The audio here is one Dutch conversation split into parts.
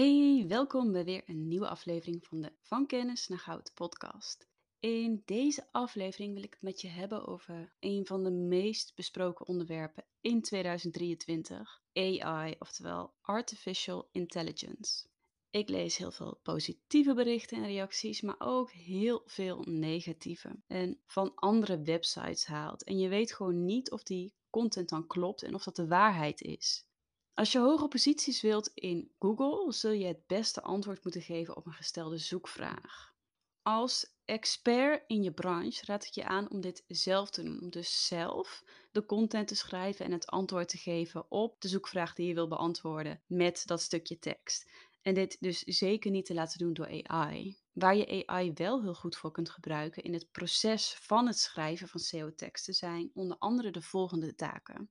Hey, welkom bij weer een nieuwe aflevering van de Van Kennis naar Goud podcast. In deze aflevering wil ik het met je hebben over een van de meest besproken onderwerpen in 2023, AI, oftewel Artificial Intelligence. Ik lees heel veel positieve berichten en reacties, maar ook heel veel negatieve. En van andere websites haalt. En je weet gewoon niet of die content dan klopt en of dat de waarheid is. Als je hoge posities wilt in Google, zul je het beste antwoord moeten geven op een gestelde zoekvraag. Als expert in je branche raad ik je aan om dit zelf te doen. Dus zelf de content te schrijven en het antwoord te geven op de zoekvraag die je wil beantwoorden met dat stukje tekst. En dit dus zeker niet te laten doen door AI. Waar je AI wel heel goed voor kunt gebruiken in het proces van het schrijven van SEO-teksten zijn onder andere de volgende taken.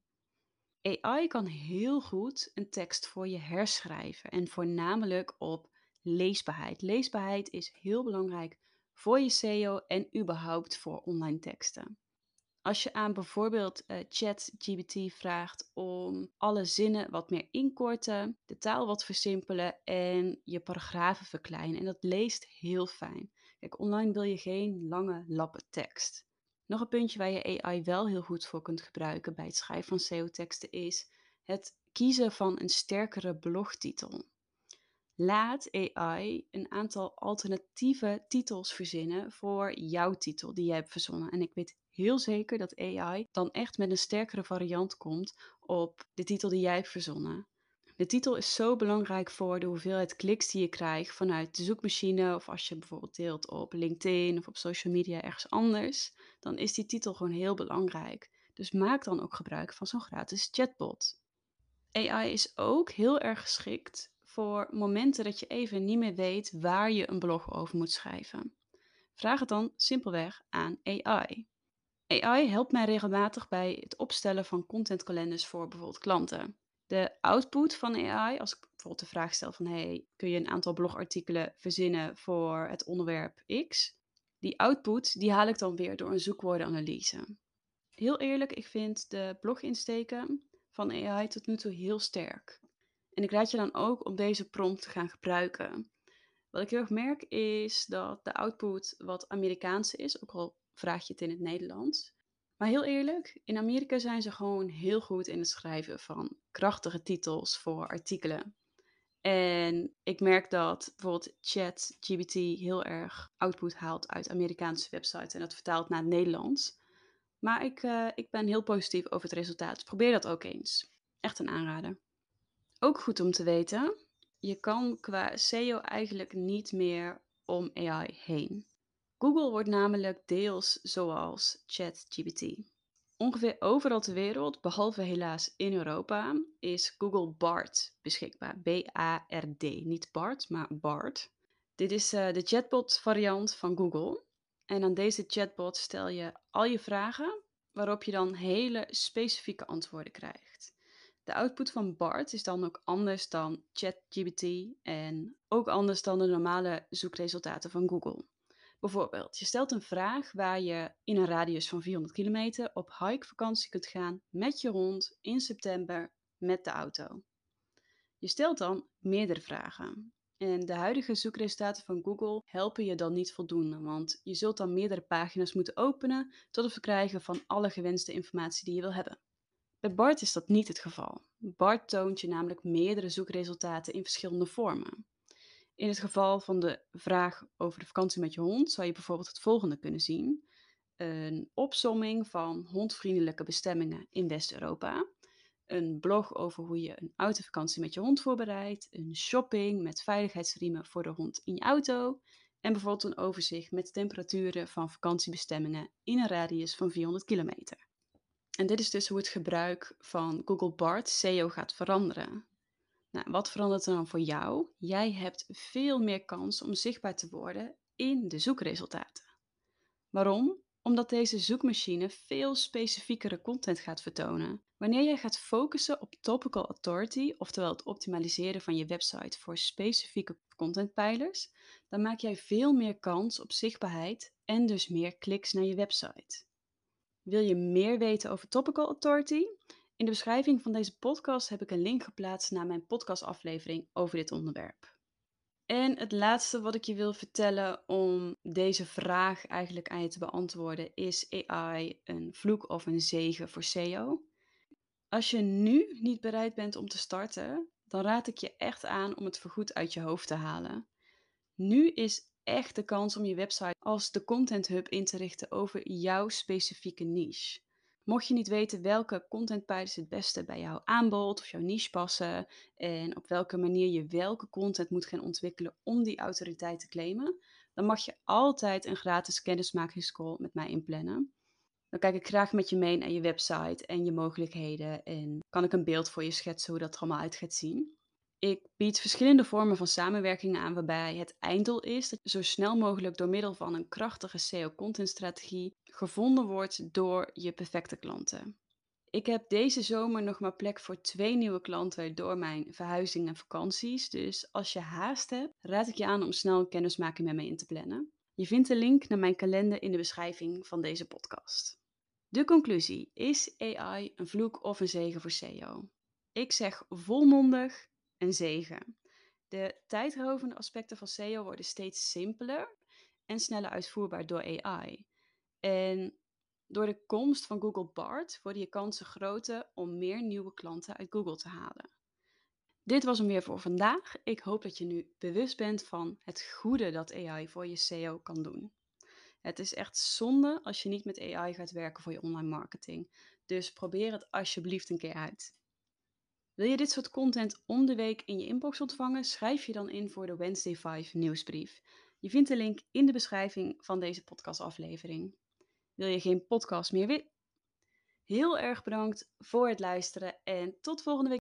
AI kan heel goed een tekst voor je herschrijven en voornamelijk op leesbaarheid. Leesbaarheid is heel belangrijk voor je SEO en überhaupt voor online teksten. Als je aan bijvoorbeeld uh, ChatGPT vraagt om alle zinnen wat meer inkorten, de taal wat versimpelen en je paragrafen verkleinen. En dat leest heel fijn. Kijk, online wil je geen lange lappen tekst. Nog een puntje waar je AI wel heel goed voor kunt gebruiken bij het schrijven van SEO-teksten is het kiezen van een sterkere blogtitel. Laat AI een aantal alternatieve titels verzinnen voor jouw titel die jij hebt verzonnen. En ik weet heel zeker dat AI dan echt met een sterkere variant komt op de titel die jij hebt verzonnen. De titel is zo belangrijk voor de hoeveelheid kliks die je krijgt vanuit de zoekmachine of als je bijvoorbeeld deelt op LinkedIn of op social media ergens anders, dan is die titel gewoon heel belangrijk. Dus maak dan ook gebruik van zo'n gratis chatbot. AI is ook heel erg geschikt voor momenten dat je even niet meer weet waar je een blog over moet schrijven. Vraag het dan simpelweg aan AI. AI helpt mij regelmatig bij het opstellen van contentkalenders voor bijvoorbeeld klanten de output van AI, als ik bijvoorbeeld de vraag stel van hey, kun je een aantal blogartikelen verzinnen voor het onderwerp X? Die output die haal ik dan weer door een zoekwoordenanalyse. Heel eerlijk, ik vind de bloginsteken van AI tot nu toe heel sterk. En ik raad je dan ook om deze prompt te gaan gebruiken. Wat ik heel erg merk is dat de output wat Amerikaanse is, ook al vraag je het in het Nederlands. Maar heel eerlijk, in Amerika zijn ze gewoon heel goed in het schrijven van krachtige titels voor artikelen. En ik merk dat bijvoorbeeld ChatGPT heel erg output haalt uit Amerikaanse websites en dat vertaalt naar het Nederlands. Maar ik, uh, ik ben heel positief over het resultaat. Probeer dat ook eens. Echt een aanrader. Ook goed om te weten, je kan qua SEO eigenlijk niet meer om AI heen. Google wordt namelijk deels zoals ChatGPT. Ongeveer overal ter wereld, behalve helaas in Europa, is Google Bard beschikbaar. B-A-R-D. Niet Bart, maar Bard. Dit is uh, de chatbot variant van Google. En aan deze chatbot stel je al je vragen, waarop je dan hele specifieke antwoorden krijgt. De output van Bard is dan ook anders dan ChatGPT en ook anders dan de normale zoekresultaten van Google. Bijvoorbeeld, je stelt een vraag waar je in een radius van 400 kilometer op hike-vakantie kunt gaan met je hond in september met de auto. Je stelt dan meerdere vragen. En de huidige zoekresultaten van Google helpen je dan niet voldoende, want je zult dan meerdere pagina's moeten openen tot het verkrijgen van alle gewenste informatie die je wil hebben. Bij BART is dat niet het geval. BART toont je namelijk meerdere zoekresultaten in verschillende vormen. In het geval van de vraag over de vakantie met je hond zou je bijvoorbeeld het volgende kunnen zien. Een opsomming van hondvriendelijke bestemmingen in West-Europa. Een blog over hoe je een autovakantie met je hond voorbereidt. Een shopping met veiligheidsriemen voor de hond in je auto. En bijvoorbeeld een overzicht met temperaturen van vakantiebestemmingen in een radius van 400 kilometer. En dit is dus hoe het gebruik van Google Bard SEO gaat veranderen. Nou, wat verandert er dan voor jou? Jij hebt veel meer kans om zichtbaar te worden in de zoekresultaten. Waarom? Omdat deze zoekmachine veel specifiekere content gaat vertonen. Wanneer jij gaat focussen op topical authority, oftewel het optimaliseren van je website voor specifieke contentpijlers, dan maak jij veel meer kans op zichtbaarheid en dus meer kliks naar je website. Wil je meer weten over topical authority? In de beschrijving van deze podcast heb ik een link geplaatst naar mijn podcastaflevering over dit onderwerp. En het laatste wat ik je wil vertellen om deze vraag eigenlijk aan je te beantwoorden, is AI een vloek of een zegen voor SEO? Als je nu niet bereid bent om te starten, dan raad ik je echt aan om het voorgoed uit je hoofd te halen. Nu is echt de kans om je website als de content hub in te richten over jouw specifieke niche. Mocht je niet weten welke contentpijlers het beste bij jouw aanbod of jouw niche passen en op welke manier je welke content moet gaan ontwikkelen om die autoriteit te claimen, dan mag je altijd een gratis kennismakingscall met mij inplannen. Dan kijk ik graag met je mee naar je website en je mogelijkheden en kan ik een beeld voor je schetsen hoe dat er allemaal uit gaat zien. Ik bied verschillende vormen van samenwerkingen aan waarbij het einddoel is dat zo snel mogelijk door middel van een krachtige SEO-contentstrategie gevonden wordt door je perfecte klanten. Ik heb deze zomer nog maar plek voor twee nieuwe klanten door mijn verhuizing en vakanties. Dus als je haast hebt, raad ik je aan om snel een kennismaking met me in te plannen. Je vindt de link naar mijn kalender in de beschrijving van deze podcast. De conclusie: is AI een vloek of een zegen voor SEO? Ik zeg volmondig een zegen. De tijdrovende aspecten van SEO worden steeds simpeler en sneller uitvoerbaar door AI. En door de komst van Google Bart worden je kansen groter om meer nieuwe klanten uit Google te halen. Dit was hem weer voor vandaag. Ik hoop dat je nu bewust bent van het goede dat AI voor je SEO kan doen. Het is echt zonde als je niet met AI gaat werken voor je online marketing. Dus probeer het alsjeblieft een keer uit. Wil je dit soort content om de week in je inbox ontvangen? Schrijf je dan in voor de Wednesday 5 nieuwsbrief. Je vindt de link in de beschrijving van deze podcastaflevering. Wil je geen podcast meer? Heel erg bedankt voor het luisteren en tot volgende week.